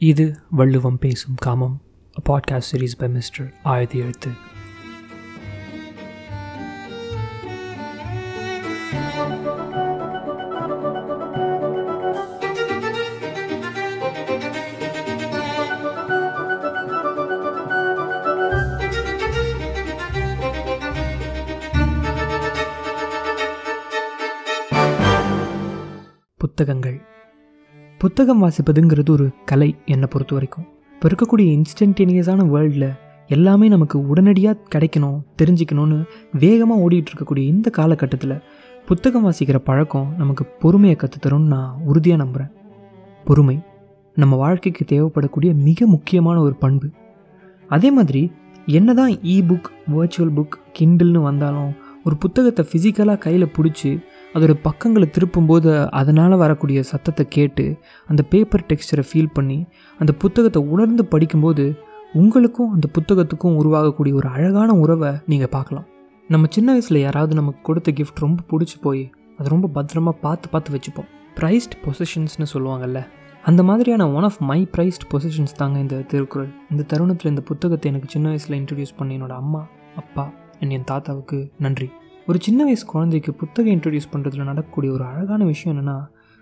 இது Valluvam Pesum Kamam podcast series by mister Mr. எழுத்து புத்தகங்கள் புத்தகம் வாசிப்பதுங்கிறது ஒரு கலை என்னை பொறுத்த வரைக்கும். இப்போ இருக்கக்கூடிய இன்ஸ்டன்டேனியஸான வேர்ல்டில் எல்லாமே நமக்கு உடனடியாக கிடைக்கணும் தெரிஞ்சுக்கணும்னு வேகமாக ஓடிட்டு இருக்கக்கூடிய இந்த காலகட்டத்தில் புத்தகம் வாசிக்கிற பழக்கம் நமக்கு பொறுமையை கற்றுத்தரும்னு நான் உறுதியாக நம்புகிறேன் பொறுமை நம்ம வாழ்க்கைக்கு தேவைப்படக்கூடிய மிக முக்கியமான ஒரு பண்பு. அதே மாதிரி என்னதான் இ புக் வர்ச்சுவல் புக் கிண்டில்னு வந்தாலும் ஒரு புத்தகத்தை ஃபிசிக்கலாக கையில் பிடிச்சி அதோட பக்கங்களை திருப்பும்போது அதனால் வரக்கூடிய சத்தத்தை கேட்டு அந்த பேப்பர் டெக்ஸ்டரை ஃபீல் பண்ணி அந்த புத்தகத்தை உணர்ந்து படிக்கும்போது உங்களுக்கும் அந்த புத்தகத்துக்கும் உருவாகக்கூடிய ஒரு அழகான உறவை நீங்கள் பார்க்கலாம். நம்ம சின்ன வயசில் யாராவது நமக்கு கொடுத்த கிஃப்ட் ரொம்ப பிடிச்சி போய் அதை ரொம்ப பத்திரமா பார்த்து பார்த்து வச்சுப்போம். ப்ரைஸ்ட் பொசிஷன்ஸ்னு சொல்லுவாங்கல்ல அந்த மாதிரியான one of my prized possessions தாங்க இந்த திருக்குறள். இந்த தருணத்தில் இந்த புத்தகத்தை எனக்கு சின்ன வயசில் இன்ட்ரடியூஸ் பண்ணி என்னோட அம்மா அப்பா and என் தாத்தாவுக்கு நன்றி. ஒரு சின்ன வயசு குழந்தைக்கு புத்தகம் இன்ட்ரடியூஸ் பண்ணுறதுல நடக்கக்கூடிய ஒரு அழகான விஷயம் என்னென்னா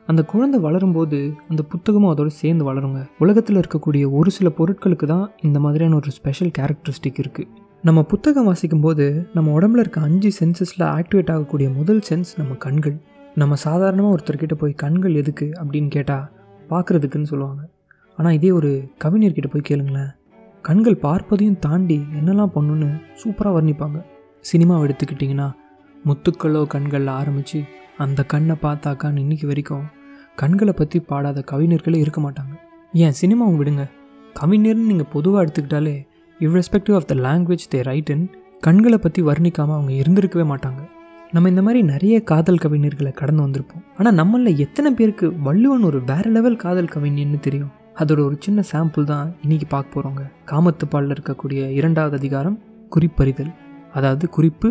அந்த குழந்தை வளரும்போது அந்த புத்தகமும் அதோடு சேர்ந்து வளருங்க. உலகத்தில் இருக்கக்கூடிய ஒரு சில பொருட்களுக்கு தான் இந்த மாதிரியான ஒரு ஸ்பெஷல் கேரக்டரிஸ்டிக் இருக்குது நம்ம புத்தகம் வாசிக்கும் போது நம்ம உடம்புல இருக்க அஞ்சு சென்சஸில் ஆக்டிவேட் ஆகக்கூடிய முதல் சென்ஸ் நம்ம கண்கள். நம்ம சாதாரணமாக ஒருத்தர்கிட்ட போய் கண்கள் எதுக்கு அப்படின்னு கேட்டால் பார்க்குறதுக்குன்னு சொல்லுவாங்க. ஆனால் இதே ஒரு கவிஞர்கிட்ட போய் கேளுங்களேன். கண்கள் பார்ப்பதையும் தாண்டி என்னெல்லாம் பண்ணுன்னு சூப்பராக வர்ணிப்பாங்க. சினிமாவை எடுத்துக்கிட்டிங்கன்னா முத்துக்களோ கண்களில் ஆரம்பித்து அந்த கண்ணை பார்த்தாக்கான்னு இன்னைக்கு வரைக்கும் கண்களை பற்றி பாடாத கவிஞர்களே இருக்க மாட்டாங்க. ஏன் சினிமாவை விடுங்க. கவிஞர்னு நீங்கள் பொதுவாக எடுத்துக்கிட்டாலே irrespective of the language they write in கண்களை பற்றி வர்ணிக்காமல் அவங்க இருந்திருக்கவே மாட்டாங்க. நம்ம இந்த மாதிரி நிறைய காதல் கவிஞர்களை கடந்து வந்திருப்போம். ஆனால் நம்மளில் எத்தனை பேருக்கு வள்ளுவன் ஒரு வேற லெவல் காதல் கவிஞன்னு தெரியும்? அதோட ஒரு சின்ன சாம்பிள் தான் இன்றைக்கி பார்க்க போகிறோங்க காமத்துப்பாலில் இருக்கக்கூடிய இரண்டாவது அதிகாரம் குறிப்பறிதல். அதாவது குறிப்பு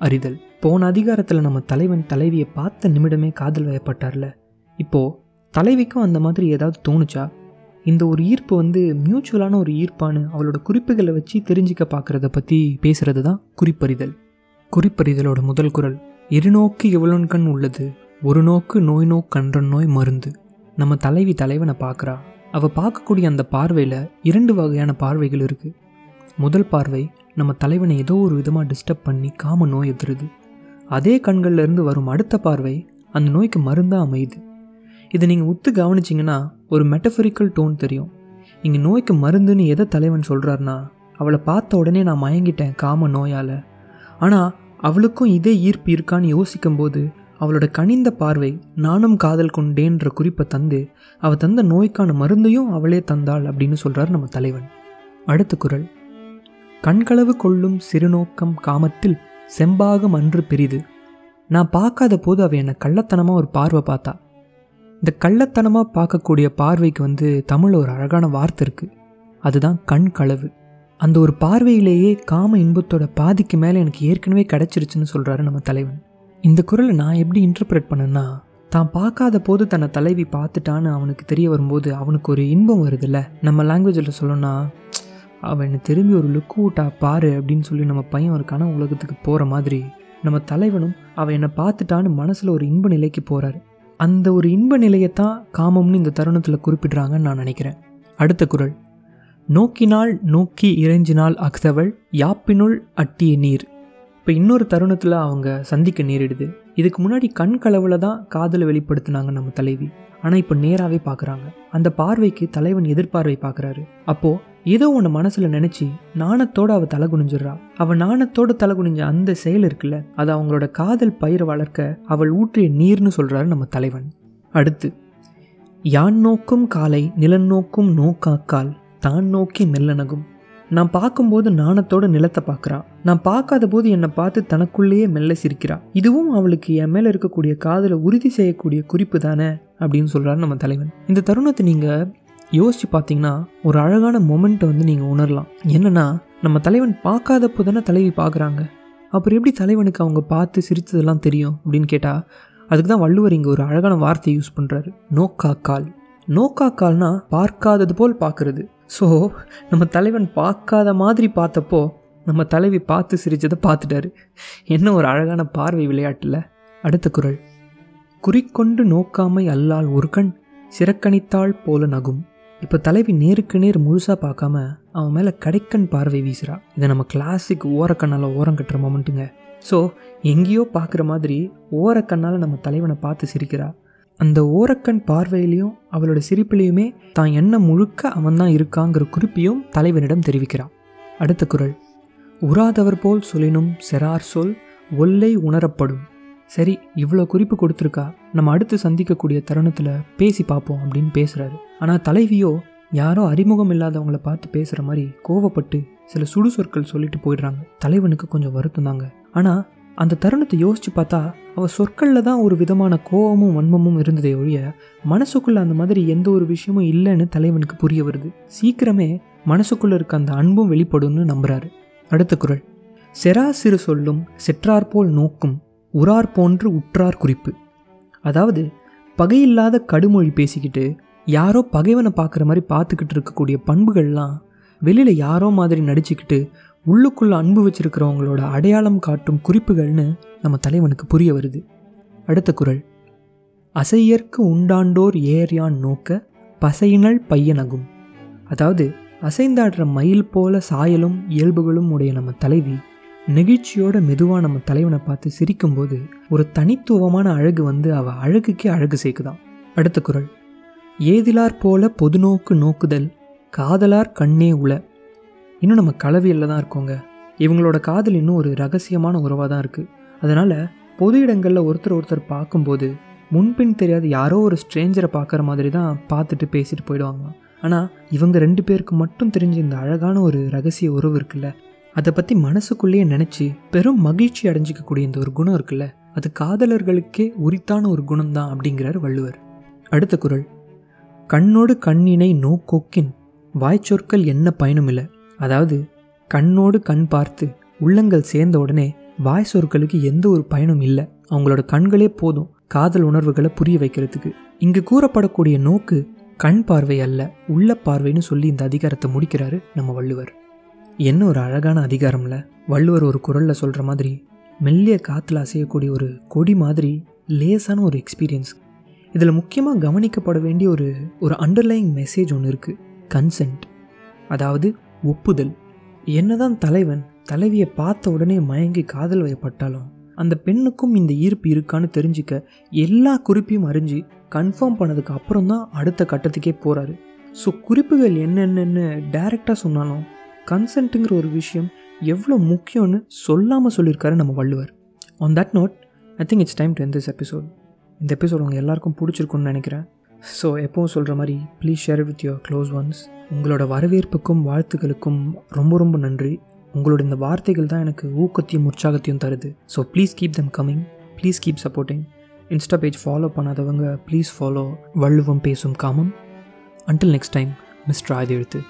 அறிதல். போன அதிகாரத்தில் நம்ம தலைவன் தலைவியை பார்த்த நிமிடமே காதல் வயப்பட்டார்ல. இப்போது தலைவிக்கும் அந்த மாதிரி ஏதாவது தோணுச்சா? இந்த ஒரு ஈர்ப்பு வந்து மியூச்சுவலான ஒரு ஈர்ப்பான்னு அவளோட குறிப்புகளை வச்சு தெரிஞ்சுக்க பார்க்குறத பற்றி பேசுகிறது தான் குறிப்பறிதல். குறிப்பறிதலோட முதல் குரல் இருநோக்கு எவ்வளோன்கண் உள்ளது ஒரு நோக்கு நோய் நோக்கன்றன் நோய் மருந்து. நம்ம தலைவி தலைவனை பார்க்குறா அவள் பார்க்கக்கூடிய அந்த பார்வையில் இரண்டு வகையான பார்வைகள் இருக்குது முதல் பார்வை நம்ம தலைவனை ஏதோ ஒரு விதமாக டிஸ்டர்ப் பண்ணி காம நோய் எதிருது. அதே கண்கள்லேருந்து வரும் அடுத்த பார்வை அந்த நோய்க்கு மருந்தாக அமையுது. இதை நீங்கள் உத்து கவனிச்சிங்கன்னா ஒரு மெட்டஃபரிக்கல் டோன் தெரியும். இங்கே நோய்க்கு மருந்துன்னு எதை தலைவன் சொல்கிறாருனா அவளை பார்த்த உடனே நான் மயங்கிட்டேன் காம நோயால். ஆனால் அவளுக்கும் இதே ஈர்ப்பு இருக்கான்னு யோசிக்கும்போது அவளோட கனிந்த பார்வை நானும் காதல் கொண்டேன்ற குறிப்பை தந்து அவள் தந்த நோய்க்கான மருந்தையும் அவளே தந்தாள் அப்படின்னு சொல்கிறார் நம்ம தலைவன். அடுத்த குரல். கண்களவு கொள்ளும் சிறுநோக்கம் காமத்தில் செம்பாகம் அன்று பெரிது. நான் பார்க்காத போது அவள் என்னை கள்ளத்தனமாக ஒரு பார்வை பார்த்தா. இந்த கள்ளத்தனமாக பார்க்கக்கூடிய பார்வைக்கு வந்து தமிழில் ஒரு அழகான வார்த்தை இருக்குது அதுதான் கண் களவு அந்த ஒரு பார்வையிலேயே காம இன்பத்தோட பாதிக்கு மேலே எனக்கு ஏற்கனவே கிடச்சிருச்சுன்னு சொல்கிறாரு நம்ம தலைவன். இந்த குரலை நான் எப்படி இன்டர்பிரேட் பண்ணேன்னா தான் பார்க்காத போது தன்னை தலைவி பார்த்துட்டான்னு அவனுக்கு தெரிய வரும்போது அவனுக்கு ஒரு இன்பம் வருதுல்ல. நம்ம லாங்குவேஜில் சொல்லணும்னா அவன் என்னை திரும்பி ஒரு லுக் விட்டா பாரு அப்படின்னு சொல்லி நம்ம பையன் ஒரு கனவு உலகத்துக்கு போகிற மாதிரி. நம்ம தலைவனும் அவன் என்னை பார்த்துட்டான்னு மனசில் ஒரு இன்ப நிலைக்கு போகிறாரு அந்த ஒரு இன்ப நிலையை தான் காமம்னு இந்த தருணத்தில் குறிப்பிடுறாங்கன்னு நான் நினைக்கிறேன். அடுத்த குரல். நோக்கினால் நோக்கி இறைஞ்சினால் அக்தவள் யாப்பினுள் அட்டிய நீர். இப்போ இன்னொரு தருணத்தில் அவங்க சந்திக்க நேரிடுது. இதுக்கு முன்னாடி கண் களவில் தான் காதலை வெளிப்படுத்தினாங்க நம்ம தலைவி. ஆனால் இப்போ நேராகவே பார்க்குறாங்க அந்த பார்வைக்கு தலைவன் எதிர்பார்வை பார்க்குறாரு அப்போது ஏதோ ஒன்று மனசில் நினச்சி நாணத்தோடு அவள் தலை குனிஞ்சிடுறா. அவள் நாணத்தோடு தலை குனிஞ்ச அந்த செயல் இருக்குல்ல அது அவங்களோட காதல் பயிரை வளர்க்க அவள் ஊற்றிய நீர்னு சொல்கிறாரு நம்ம தலைவன். அடுத்து யான் நோக்கும் காலை நிலன் நோக்கும் நோக்காக்கால் தான் நோக்கி மெல்லனகும். நான் பார்க்கும்போது நாணத்தோட நிலத்தை பார்க்குறா. நான் பார்க்காத போது என்னை பார்த்து தனக்குள்ளேயே மெல்ல சிரிக்கிறான் இதுவும் அவளுக்கு என் மேலே இருக்கக்கூடிய காதலை உறுதி செய்யக்கூடிய குறிப்பு தானே அப்படின்னு சொல்கிறாரு நம்ம தலைவன். இந்த தருணத்தை நீங்கள் யோசிச்சு பார்த்தீங்கன்னா ஒரு அழகான மொமெண்ட்டை வந்து நீங்கள் உணரலாம். என்னென்னா நம்ம தலைவன் பார்க்காதப்போ தானே தலைவி பார்க்குறாங்க. அப்புறம் எப்படி தலைவனுக்கு அவங்க பார்த்து சிரித்ததெல்லாம் தெரியும் அப்படின்னு கேட்டால் அதுக்கு தான் வள்ளுவர் இங்கே ஒரு அழகான வார்த்தையை யூஸ் பண்ணுறாரு நோக்கா கால். நோக்கா நோக்காக்கால்னா பார்க்காதது போல் பார்க்குறது. ஸோ நம்ம தலைவன் பார்க்காத மாதிரி பார்த்தப்போ நம்ம தலைவி பார்த்து சிரிச்சதை பார்த்துட்டாரு. என்ன ஒரு அழகான பார்வை விளையாட்டில். அடுத்த குரல். குறிக்கொண்டு நோக்காமை அல்லால் ஒரு கண் சிறக்கணித்தாள் போல நகும். இப்போ தலைவி நேருக்கு நேர் முழுசாக பார்க்காம அவன் மேலே கடைக்கண் பார்வை வீசுறா. இதை நம்ம கிளாசிக் ஓரக்கண்ணால் ஓரம் கட்டுற மொமெண்ட்டுங்க ஸோ எங்கேயோ பார்க்குற மாதிரி ஓரக்கண்ணால் நம்ம தலைவனை பார்த்து சிரிக்கிறா. அந்த ஓரக்கண் பார்வையிலையும் அவளோட சிரிப்பிலையுமே தான் என்ன முழுக்க அவன் தான் இருக்காங்கிற குறிப்பையும் தலைவனிடம் தெரிவிக்கிறான் அடுத்த குரல். உறாதவர் போல் சொல்லினும் செரார் சொல் ஒல்லை உணரப்படும். சரி இவ்வளோ குறிப்பு கொடுத்துருக்கா. நம்ம அடுத்து சந்திக்கக்கூடிய தருணத்தில் பேசி பார்ப்போம் அப்படின்னு பேசுகிறாரு ஆனால் தலைவியோ யாரோ அறிமுகம் இல்லாதவங்கள பார்த்து பேசுகிற மாதிரி கோவப்பட்டு சில சுடு சொற்கள் சொல்லிட்டு போயிடுறாங்க. தலைவனுக்கு கொஞ்சம் வருத்தம் தாங்க. ஆனால் அந்த தருணத்தை யோசிச்சு பார்த்தா அவள் சொற்களில் தான் ஒரு விதமான கோபமும் வன்மமும் இருந்ததே ஒழிய மனசுக்குள்ள அந்த மாதிரி எந்த ஒரு விஷயமும் இல்லைன்னு தலைவனுக்கு புரிய வருது. சீக்கிரமே மனசுக்குள்ள இருக்க அந்த அன்பும் வெளிப்படும்னு நம்புறாரு. அடுத்த குரல். செராசிறு சொல்லும் செற்றார் போல் நோக்கும் உறார் போன்று உற்றார் குறிப்பு. அதாவது பகையில்லாத கடுமொழி பேசிக்கிட்டு யாரோ பகைவனை பார்க்குற மாதிரி பார்த்துக்கிட்டு இருக்கக்கூடிய பண்புகள்லாம் வெளியில் யாரோ மாதிரி நடிச்சுக்கிட்டு உள்ளுக்குள்ளே அன்பு வச்சிருக்கிறவங்களோட அடையாளம் காட்டும் குறிப்புகள்னு நம்ம தலைவனுக்கு புரிய வருது. அடுத்த குரல். அசையற்கு உண்டாண்டோர் ஏர்யான் நோக்க பசையினல் பையனகும். அதாவது அசைந்தாடுற மயில் போல சாயலும் இயல்புகளும் உடைய நம்ம தலைவி நெகிழ்ச்சியோட மெதுவாக நம்ம தலைவனை பார்த்து சிரிக்கும்போது ஒரு தனித்துவமான அழகு வந்து அவள் அழகுக்கே அழகு சேர்க்குதான் அடுத்த குரல். ஏதிலார் போல பொதுநோக்கு நோக்குதல் காதலார் கண்ணே உள. இன்னும் நம்ம கலவியில் தான் இருக்கோங்க. இவங்களோட காதல் இன்னும் ஒரு ரகசியமான உறவாக தான் இருக்குது அதனால் பொது இடங்களில் ஒருத்தர் ஒருத்தர் பார்க்கும்போது முன்பின் தெரியாத யாரோ ஒரு ஸ்ட்ரேஞ்சரை பார்க்குற மாதிரி தான் பார்த்துட்டு பேசிட்டு போயிடுவாங்க ஆனால் இவங்க ரெண்டு பேருக்கு மட்டும் தெரிஞ்ச இந்த அழகான ஒரு ரகசிய உறவு இருக்குல்ல அதை பற்றி மனசுக்குள்ளேயே நினச்சி பெரும் மகிழ்ச்சி அடைஞ்சிக்கக்கூடிய இந்த ஒரு குணம் இருக்குல்ல அது காதலர்களுக்கே உரித்தான ஒரு குணம் தான் அப்படிங்கிறார் வள்ளுவர். அடுத்த குரல். கண்ணோடு கண்ணினை நோக்கோக்கின் வாய்ச்சொற்கள் என்ன பயனும் இல்லை. அதாவது கண்ணோடு கண் பார்த்து உள்ளங்கள் சேர்ந்த உடனே வாய் சொற்களுக்கு எந்த ஒரு பயனும் இல்லை. அவங்களோட கண்களே போதும் காதல் உணர்வுகளை புரிய வைக்கிறதுக்கு. இங்கு கூறப்படக்கூடிய நோக்கு கண் பார்வை அல்ல உள்ள பார்வைன்னு சொல்லி இந்த அதிகாரத்தை முடிக்கிறாரு நம்ம வள்ளுவர். என்ன ஒரு அழகான அதிகாரம்ல? வள்ளுவர் ஒரு குரலில் சொல்கிற மாதிரி மெல்லிய காற்றுல அசையக்கூடிய ஒரு கொடி மாதிரி லேசான ஒரு எக்ஸ்பீரியன்ஸ் இதில் முக்கியமாக கவனிக்கப்பட வேண்டிய ஒரு ஒரு அண்டர்லைங் மெசேஜ் ஒன்று இருக்குது கன்சென்ட் அதாவது ஒப்புதல். என்னதான் தலைவன் தலைவியை பார்த்த உடனே மயங்கி காதல் வயப்பட்டாலும் அந்த பெண்ணுக்கும் இந்த ஈர்ப்பு இருக்கான்னு தெரிஞ்சிக்க எல்லா குறிப்பையும் அறிஞ்சு கன்ஃபார்ம் பண்ணதுக்கு அப்புறம் தான் அடுத்த கட்டத்துக்கே போகிறாரு ஸோ குறிப்புகள் என்னென்னு டைரெக்டாக சொன்னாலும் கன்சென்ட்டுங்கிற ஒரு விஷயம் எவ்வளோ முக்கியம்னு சொல்லாமல் சொல்லியிருக்காரு நம்ம Valluvar. On that note I think it's time to end this episode இந்த எபிசோட் உங்கள் எல்லாருக்கும் பிடிச்சிருக்குன்னு நினைக்கிறேன். ஸோ எப்பவும் சொல்கிற மாதிரி please share with your close ones உங்களோட வரவேற்புக்கும் வாழ்த்துக்களுக்கும் ரொம்ப ரொம்ப நன்றி. உங்களோட இந்த வார்த்தைகள் தான் எனக்கு ஊக்கத்தையும் உற்சாகத்தையும் தருது. So please keep them coming please keep supporting insta page follow பண்ணாதவங்க please follow Valluvam Pesum Kamam. Until next time mister Aadhi Ezhuthu